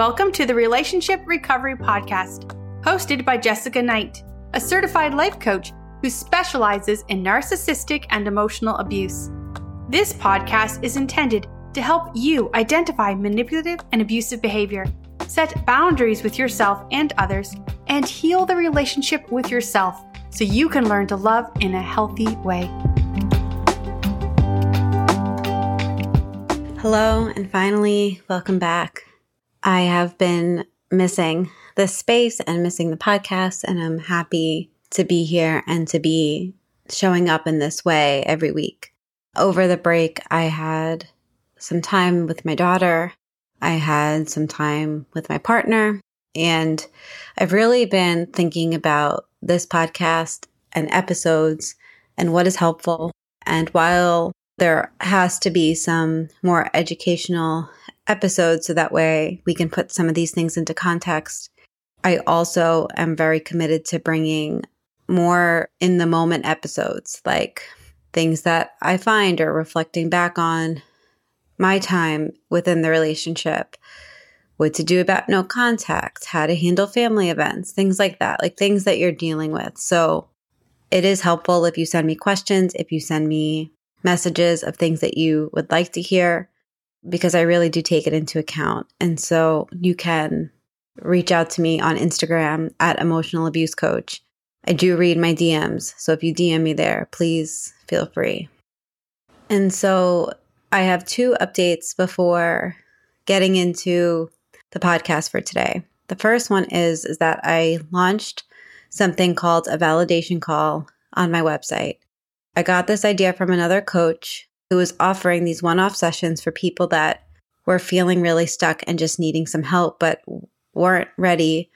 Welcome to the Relationship Recovery Podcast, hosted by Jessica Knight, a certified life coach who specializes in narcissistic and emotional abuse. This podcast is intended to help you identify manipulative and abusive behavior, set boundaries with yourself and others, and heal the relationship with yourself so you can learn to love in a healthy way. Hello, and finally, welcome back. I have been missing this space and missing the podcast, and I'm happy to be here and to be showing up in this way every week. Over the break, I had some time with my daughter. I had some time with my partner, and I've really been thinking about this podcast and episodes and what is helpful. And while there has to be some more educational episodes so that way we can put some of these things into context. I also am very committed to bringing more in the moment episodes, like things that I find or reflecting back on my time within the relationship, what to do about no contact, how to handle family events, things like that, like things that you're dealing with. So it is helpful if you send me questions, if you send me messages of things that you would like to hear because I really do take it into account. And so you can reach out to me on Instagram at emotional abuse coach. I do read my DMs. So if you DM me there, please feel free. And so I have two updates before getting into the podcast for today. The first one is is that I launched something called a validation call on my website. I got this idea from another coach who was offering these one off sessions for people that were feeling really stuck and just needing some help, but weren't ready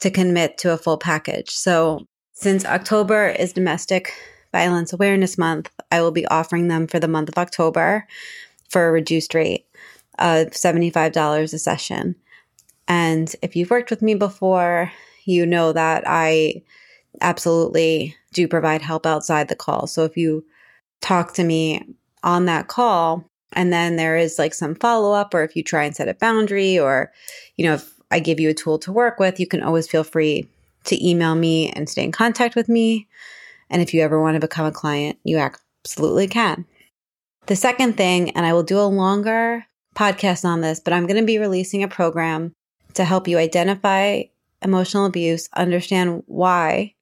to commit to a full package. So, since October is Domestic Violence Awareness Month, I will be offering them for the month of October for a reduced rate of $75 a session. And if you've worked with me before, you know that I absolutely do provide help outside the call. So if you talk to me on that call and then there is like some follow up, or if you try and set a boundary, or, you know, if I give you a tool to work with, you can always feel free to email me and stay in contact with me. And if you ever want to become a client, you absolutely can. The second thing, and I will do a longer podcast on this, but I'm going to be releasing a program to help you identify emotional abuse, understand why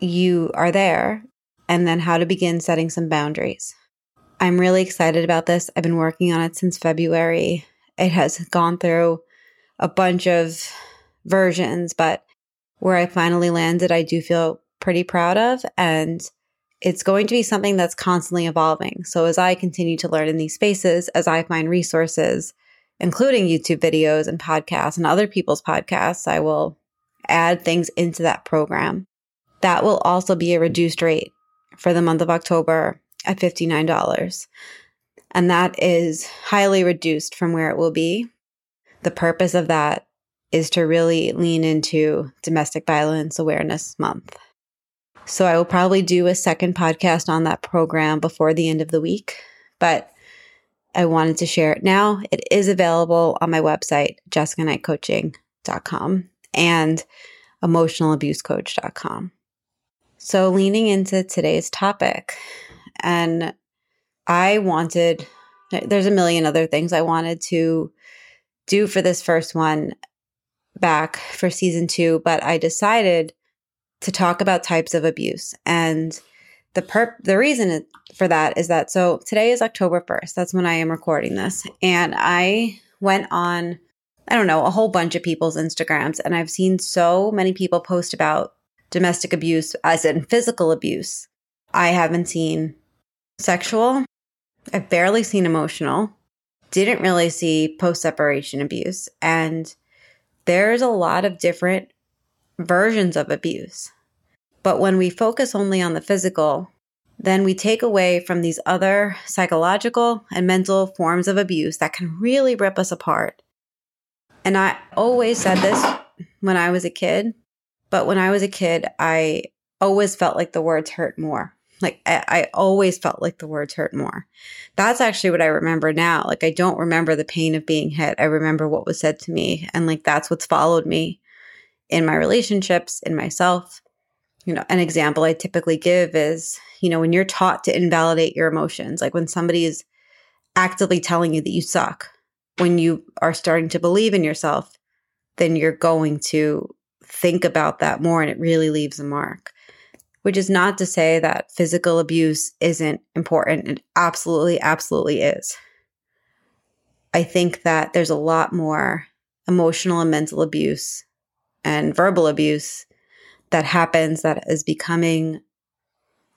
you are there, and then how to begin setting some boundaries. I'm really excited about this. I've been working on it since February. It has gone through a bunch of versions, but where I finally landed, I do feel pretty proud of. And it's going to be something that's constantly evolving. So as I continue to learn in these spaces, as I find resources, including YouTube videos and podcasts and other people's podcasts, I will add things into that program. That will also be a reduced rate for the month of October at $59. And that is highly reduced from where it will be. The purpose of that is to really lean into Domestic Violence Awareness Month. So I will probably do a second podcast on that program before the end of the week, but I wanted to share it now. It is available on my website, jessicaknightcoaching.com and emotionalabusecoach.com. So, leaning into today's topic, and I wanted, there's a million other things I wanted to do for this first one back for season two, but I decided to talk about types of abuse. And the perp, the reason for that is that so today is October 1st. That's when I am recording this. And I went on, I don't know, a whole bunch of people's Instagrams, and I've seen so many people post about domestic abuse, as in physical abuse. I haven't seen sexual. I've barely seen emotional. Didn't really see post separation abuse. And there's a lot of different versions of abuse. But when we focus only on the physical, then we take away from these other psychological and mental forms of abuse that can really rip us apart. And I always said this when I was a kid but when I was a kid, I always felt like the words hurt more. Like I, I, always felt like the words hurt more. That's actually what I remember now. Like I don't remember the pain of being hit. I remember what was said to me. And like that's what's followed me in my relationships, in myself. You know, an example I typically give is, you know, when you're taught to invalidate your emotions, like when somebody is actively telling you that you suck, when you are starting to believe in yourself, then you're going to think about that more and it really leaves a mark which is not to say that physical abuse isn't important. It absolutely, absolutely is. I think that there's a lot more emotional and mental abuse and verbal abuse that happens that is becoming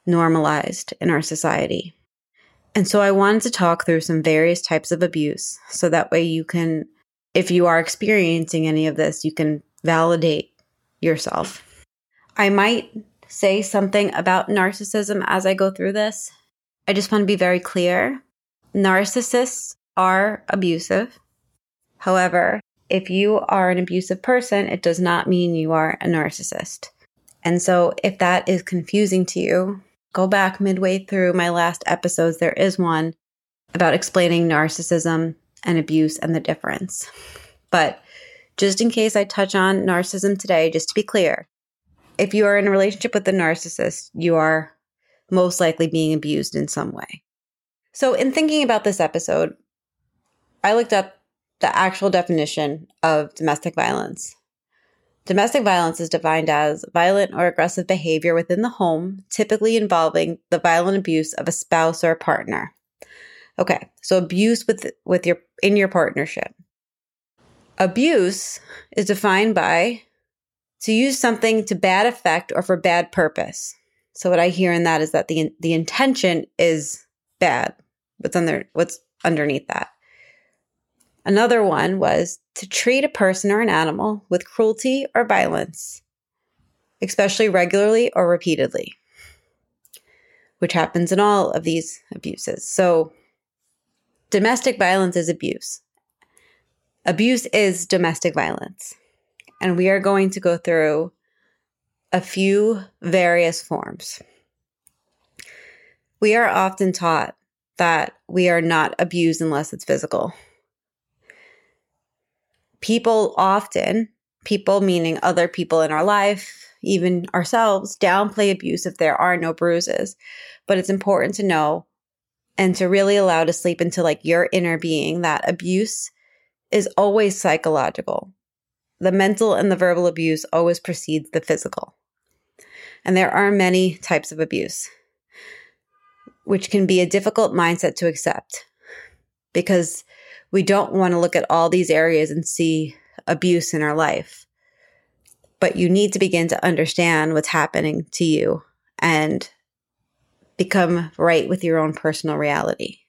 normalized in our society. And so I wanted to talk through some various types of abuse so that way you can, if you are experiencing any of this, you can validate yourself. I might say something about narcissism as I go through this. I just want to be very clear. Narcissists are abusive. However, if you are an abusive person, it does not mean you are a narcissist. And so, if that is confusing to you, go back midway through my last episodes. There is one about explaining narcissism and abuse and the difference. But just in case I touch on narcissism today, just to be clear, if you are in a relationship with a narcissist, you are most likely being abused in some way. So, in thinking about this episode, I looked up the actual definition of domestic violence. Domestic violence is defined as violent or aggressive behavior within the home, typically involving the violent abuse of a spouse or a partner. Okay, so abuse with with your in your partnership. Abuse is defined by to use something to bad effect or for bad purpose. So what I hear in that is that the the intention is bad. What's under what's underneath that? Another one was to treat a person or an animal with cruelty or violence, especially regularly or repeatedly, which happens in all of these abuses. So domestic violence is abuse. Abuse is domestic violence and we are going to go through a few various forms. We are often taught that we are not abused unless it's physical. People often, people meaning other people in our life, even ourselves, downplay abuse if there are no bruises. But it's important to know and to really allow to sleep into like your inner being that abuse is always psychological the mental and the verbal abuse always precedes the physical. And there are many types of abuse, which can be a difficult mindset to accept because we don't want to look at all these areas and see abuse in our life. But you need to begin to understand what's happening to you and become right with your own personal reality.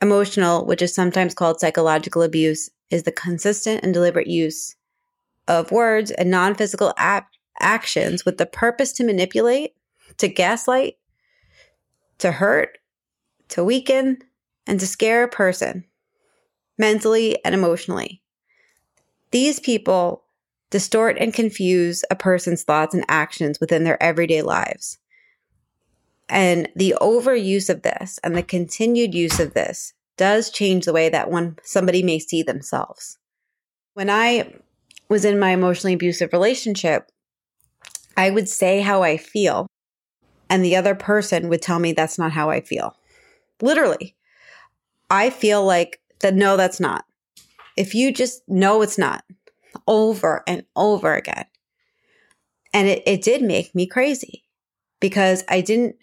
Emotional, which is sometimes called psychological abuse, is the consistent and deliberate use of words and non physical ap- actions with the purpose to manipulate, to gaslight, to hurt, to weaken, and to scare a person mentally and emotionally. These people distort and confuse a person's thoughts and actions within their everyday lives. And the overuse of this and the continued use of this does change the way that one somebody may see themselves. When I was in my emotionally abusive relationship, I would say how I feel, and the other person would tell me that's not how I feel. Literally, I feel like that, no, that's not. If you just know it's not over and over again. And it, it did make me crazy because I didn't,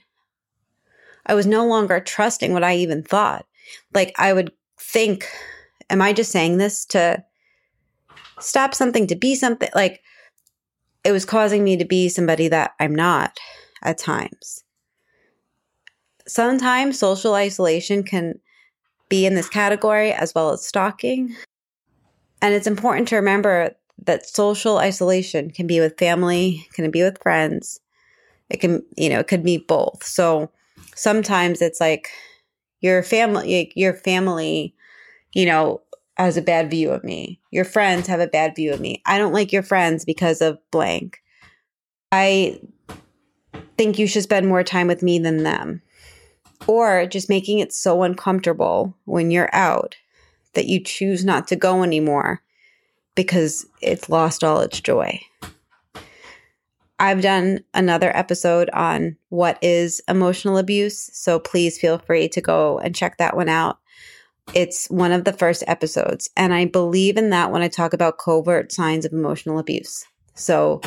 I was no longer trusting what I even thought like I would think, am I just saying this to stop something to be something? Like it was causing me to be somebody that I'm not at times. Sometimes social isolation can be in this category as well as stalking. And it's important to remember that social isolation can be with family, can be with friends. It can, you know, it could be both. So sometimes it's like your family, your family, you know, has a bad view of me. Your friends have a bad view of me. I don't like your friends because of blank. I think you should spend more time with me than them. Or just making it so uncomfortable when you're out that you choose not to go anymore because it's lost all its joy. I've done another episode on what is emotional abuse, so please feel free to go and check that one out. It's one of the first episodes, and I believe in that when I talk about covert signs of emotional abuse. So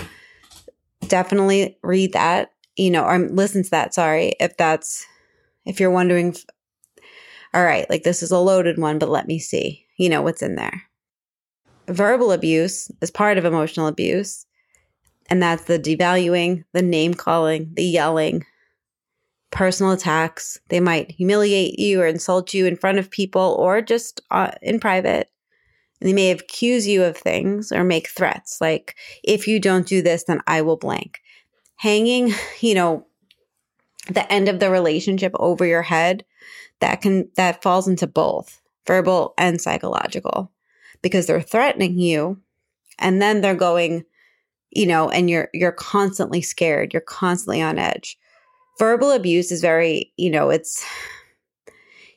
definitely read that, you know, or listen to that, sorry, if that's if you're wondering all right, like this is a loaded one, but let me see, you know, what's in there. Verbal abuse is part of emotional abuse and that's the devaluing, the name calling, the yelling, personal attacks. They might humiliate you or insult you in front of people or just uh, in private. And they may accuse you of things or make threats like, if you don't do this, then I will blank. Hanging, you know, the end of the relationship over your head, that can, that falls into both verbal and psychological because they're threatening you and then they're going, you know, and you're you're constantly scared, you're constantly on edge. Verbal abuse is very, you know, it's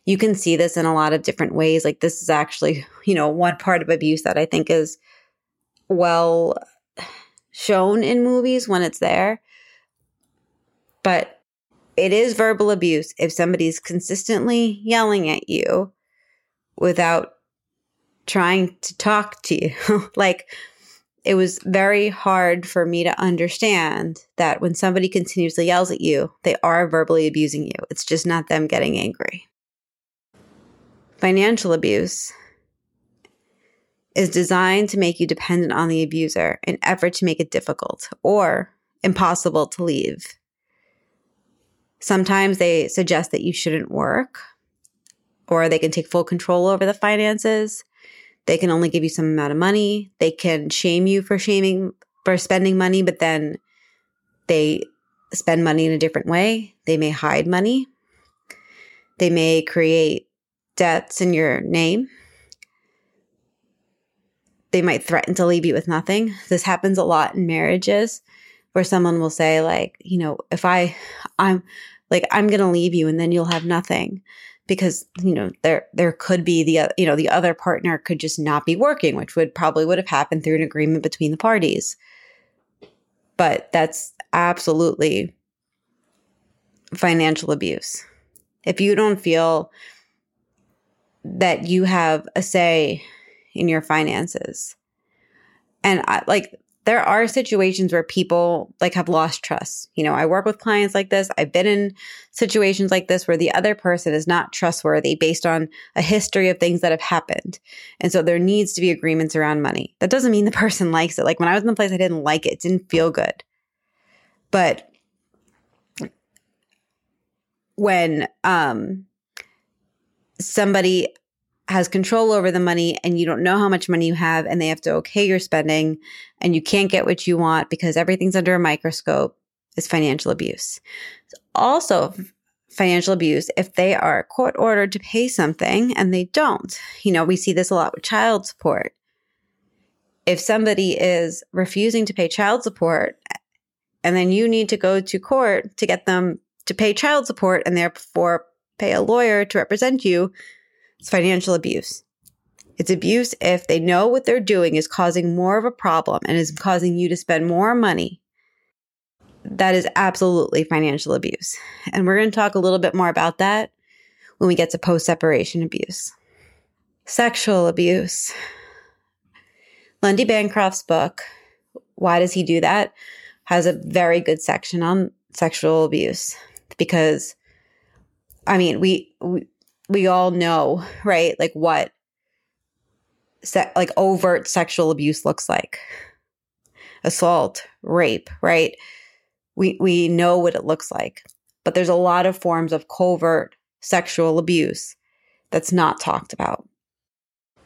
you can see this in a lot of different ways. Like this is actually, you know, one part of abuse that I think is well shown in movies when it's there. But it is verbal abuse if somebody's consistently yelling at you without trying to talk to you. like it was very hard for me to understand that when somebody continuously yells at you, they are verbally abusing you. It's just not them getting angry. Financial abuse is designed to make you dependent on the abuser in effort to make it difficult or impossible to leave. Sometimes they suggest that you shouldn't work or they can take full control over the finances. They can only give you some amount of money. They can shame you for shaming, for spending money, but then they spend money in a different way. They may hide money. They may create debts in your name. They might threaten to leave you with nothing. This happens a lot in marriages where someone will say like, you know, if I I'm like I'm going to leave you and then you'll have nothing because you know there there could be the uh, you know the other partner could just not be working which would probably would have happened through an agreement between the parties. But that's absolutely financial abuse. If you don't feel that you have a say in your finances and I, like there are situations where people like have lost trust. You know, I work with clients like this. I've been in situations like this where the other person is not trustworthy based on a history of things that have happened. And so there needs to be agreements around money. That doesn't mean the person likes it. Like when I was in the place I didn't like it, it didn't feel good. But when um somebody has control over the money and you don't know how much money you have and they have to okay your spending and you can't get what you want because everything's under a microscope is financial abuse. Also, financial abuse if they are court ordered to pay something and they don't. You know, we see this a lot with child support. If somebody is refusing to pay child support and then you need to go to court to get them to pay child support and therefore pay a lawyer to represent you, it's financial abuse. It's abuse if they know what they're doing is causing more of a problem and is causing you to spend more money. That is absolutely financial abuse. And we're going to talk a little bit more about that when we get to post separation abuse. Sexual abuse. Lundy Bancroft's book, Why Does He Do That? has a very good section on sexual abuse because, I mean, we, we we all know, right? Like what se- like overt sexual abuse looks like. Assault, rape, right? We we know what it looks like. But there's a lot of forms of covert sexual abuse that's not talked about.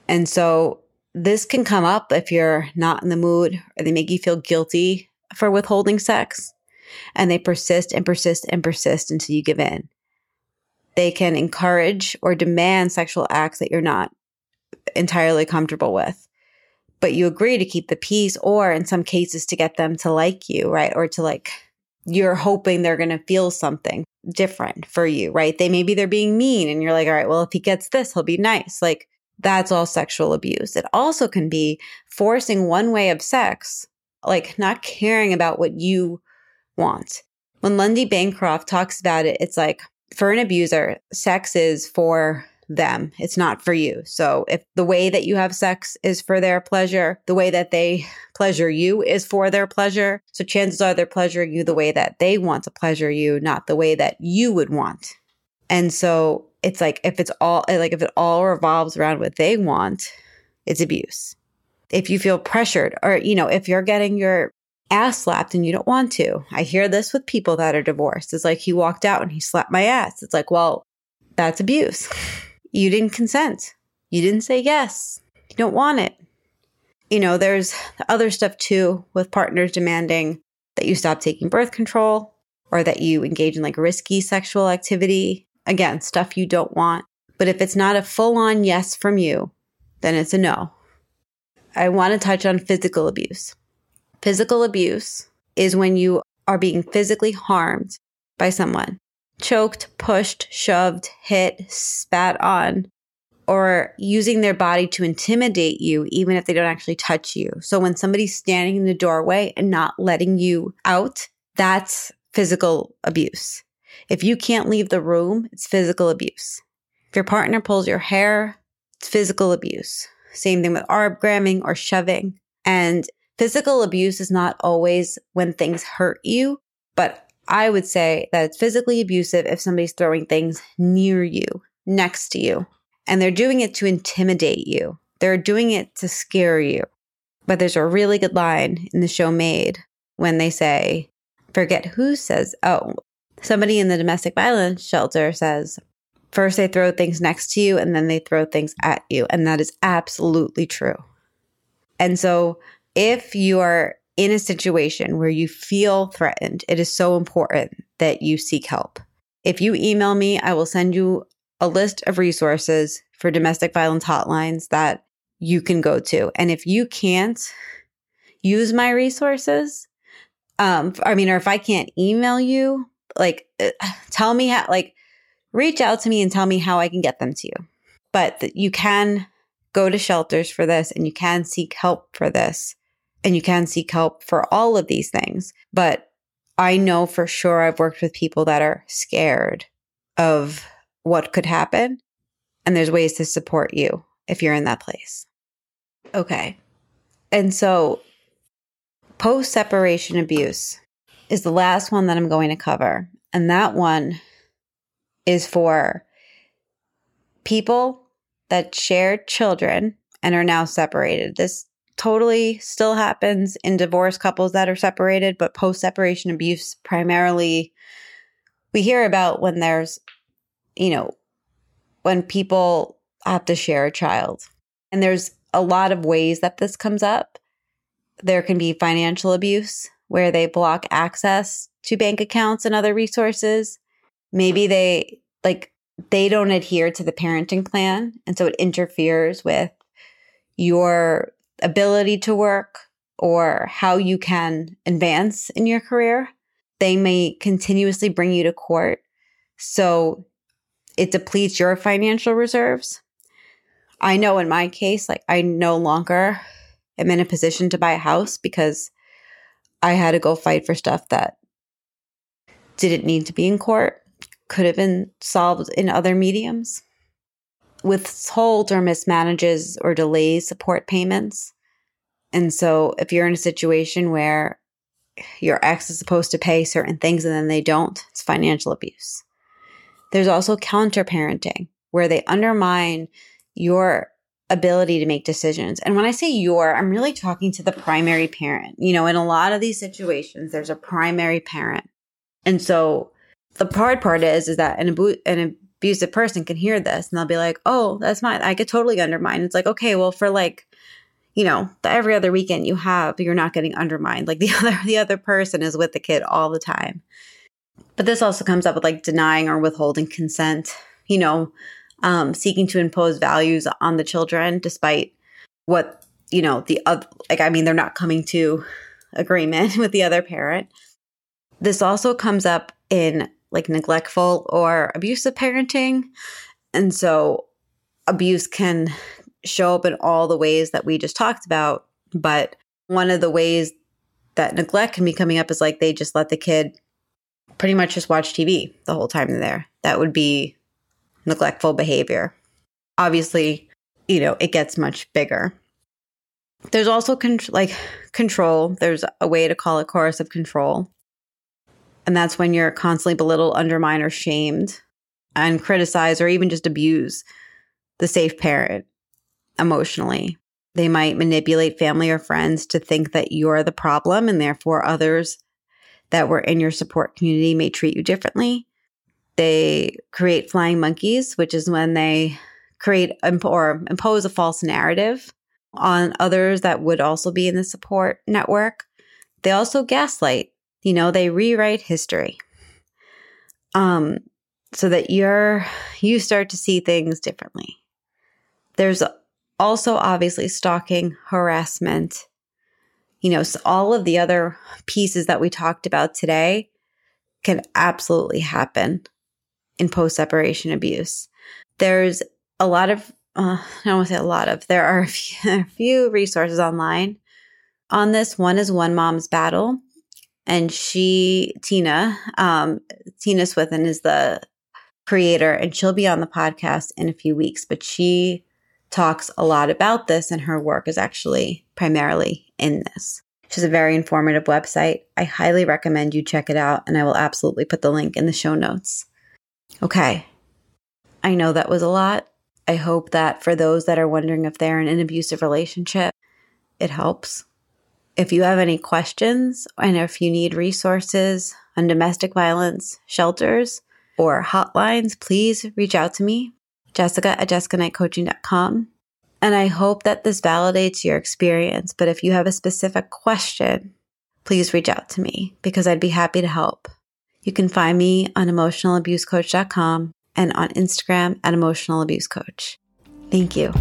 And so this can come up if you're not in the mood or they make you feel guilty for withholding sex and they persist and persist and persist until you give in they can encourage or demand sexual acts that you're not entirely comfortable with. But you agree to keep the peace, or in some cases, to get them to like you, right? Or to like you're hoping they're going to feel something different for you, right? They maybe they're being mean and you're like, all right, well, if he gets this, he'll be nice. Like that's all sexual abuse. It also can be forcing one way of sex, like not caring about what you want. When Lundy Bancroft talks about it, it's like for an abuser, sex is for them. It's not for you. So if the way that you have sex is for their pleasure, the way that they pleasure you is for their pleasure. So chances are they're pleasuring you the way that they want to pleasure you, not the way that you would want. And so it's like if it's all like if it all revolves around what they want, it's abuse. If you feel pressured or you know, if you're getting your ass slapped and you don't want to. I hear this with people that are divorced. It's like he walked out and he slapped my ass. It's like, well, that's abuse. You didn't consent. You didn't say yes. You don't want it. You know, there's other stuff too with partners demanding that you stop taking birth control or that you engage in like risky sexual activity. Again, stuff you don't want. But if it's not a full on yes from you, then it's a no. I want to touch on physical abuse. Physical abuse is when you are being physically harmed by someone choked, pushed, shoved, hit, spat on, or using their body to intimidate you, even if they don't actually touch you. So when somebody's standing in the doorway and not letting you out, that's physical abuse. If you can't leave the room, it's physical abuse. If your partner pulls your hair, it's physical abuse. Same thing with arm grabbing or shoving. And physical abuse is not always when things hurt you, but I would say that it's physically abusive if somebody's throwing things near you, next to you, and they're doing it to intimidate you. They're doing it to scare you. But there's a really good line in the show Maid when they say, forget who says, oh, somebody in the domestic violence shelter says, first they throw things next to you and then they throw things at you. And that is absolutely true. And so if you are in a situation where you feel threatened, it is so important that you seek help. If you email me, I will send you a list of resources for domestic violence hotlines that you can go to. And if you can't use my resources, um, I mean, or if I can't email you, like, uh, tell me how, like, reach out to me and tell me how I can get them to you. But you can go to shelters for this and you can seek help for this and you can seek help for all of these things. But I know for sure I've worked with people that are scared of what could happen. And there's ways to support you if you're in that place. Okay. And so post separation abuse is the last one that I'm going to cover. And that one is for people that shared children and are now separated. This totally still happens in divorce couples that are separated, but post separation abuse primarily we hear about when there's, you know, when people have to share a child. And there's a lot of ways that this comes up. There can be financial abuse where they block access to bank accounts and other resources. Maybe they like they don't adhere to the parenting plan and so it interferes with your ability to work or how you can advance in your career. They may continuously bring you to court. So it depletes your financial reserves. I know in my case, like I no longer am in a position to buy a house because I had to go fight for stuff that didn't need to be in court, could have been solved in other mediums withhold or mismanages or delays support payments. And so if you're in a situation where your ex is supposed to pay certain things and then they don't, it's financial abuse. There's also counter parenting where they undermine your ability to make decisions. And when I say your, I'm really talking to the primary parent. You know, in a lot of these situations, there's a primary parent. And so the hard part is, is that an, abu- an abusive person can hear this and they'll be like, oh, that's mine. I could totally undermine. It's like, okay, well, for like, you know, every other weekend you have, you're not getting undermined. Like the other the other person is with the kid all the time. But this also comes up with like denying or withholding consent, you know, um, seeking to impose values on the children despite what, you know, the other like I mean, they're not coming to agreement with the other parent. This also comes up in like neglectful or abusive parenting. And so abuse can show up in all the ways that we just talked about. But one of the ways that neglect can be coming up is like they just let the kid pretty much just watch TV the whole time there. That would be neglectful behavior. Obviously, you know, it gets much bigger. There's also con- like control. There's a way to call it coercive control. And that's when you're constantly belittled, undermined, or shamed and criticized, or even just abuse the safe parent emotionally. They might manipulate family or friends to think that you're the problem and therefore others that were in your support community may treat you differently. They create flying monkeys, which is when they create or impose a false narrative on others that would also be in the support network. They also gaslight you know, they rewrite history. Um, so that you're you start to see things differently. There's also obviously stalking, harassment, you know, so all of the other pieces that we talked about today can absolutely happen in post separation abuse. There's a lot of, uh, I don't want to say a lot of, there are a few, a few resources online on this. One is One Mom's Battle and she tina um, tina swithin is the creator and she'll be on the podcast in a few weeks but she talks a lot about this and her work is actually primarily in this. She's a very informative website. I highly recommend you check it out and i will absolutely put the link in the show notes. Okay. I know that was a lot. I hope that for those that are wondering if they're in an abusive relationship it helps if you have any questions and if you need resources on domestic violence shelters or hotlines, please reach out to me, Jessica at jessicaknightcoaching.com. And I hope that this validates your experience. But if you have a specific question, please reach out to me because I'd be happy to help. You can find me on emotionalabusecoach.com and on Instagram at emotionalabusecoach. Thank you.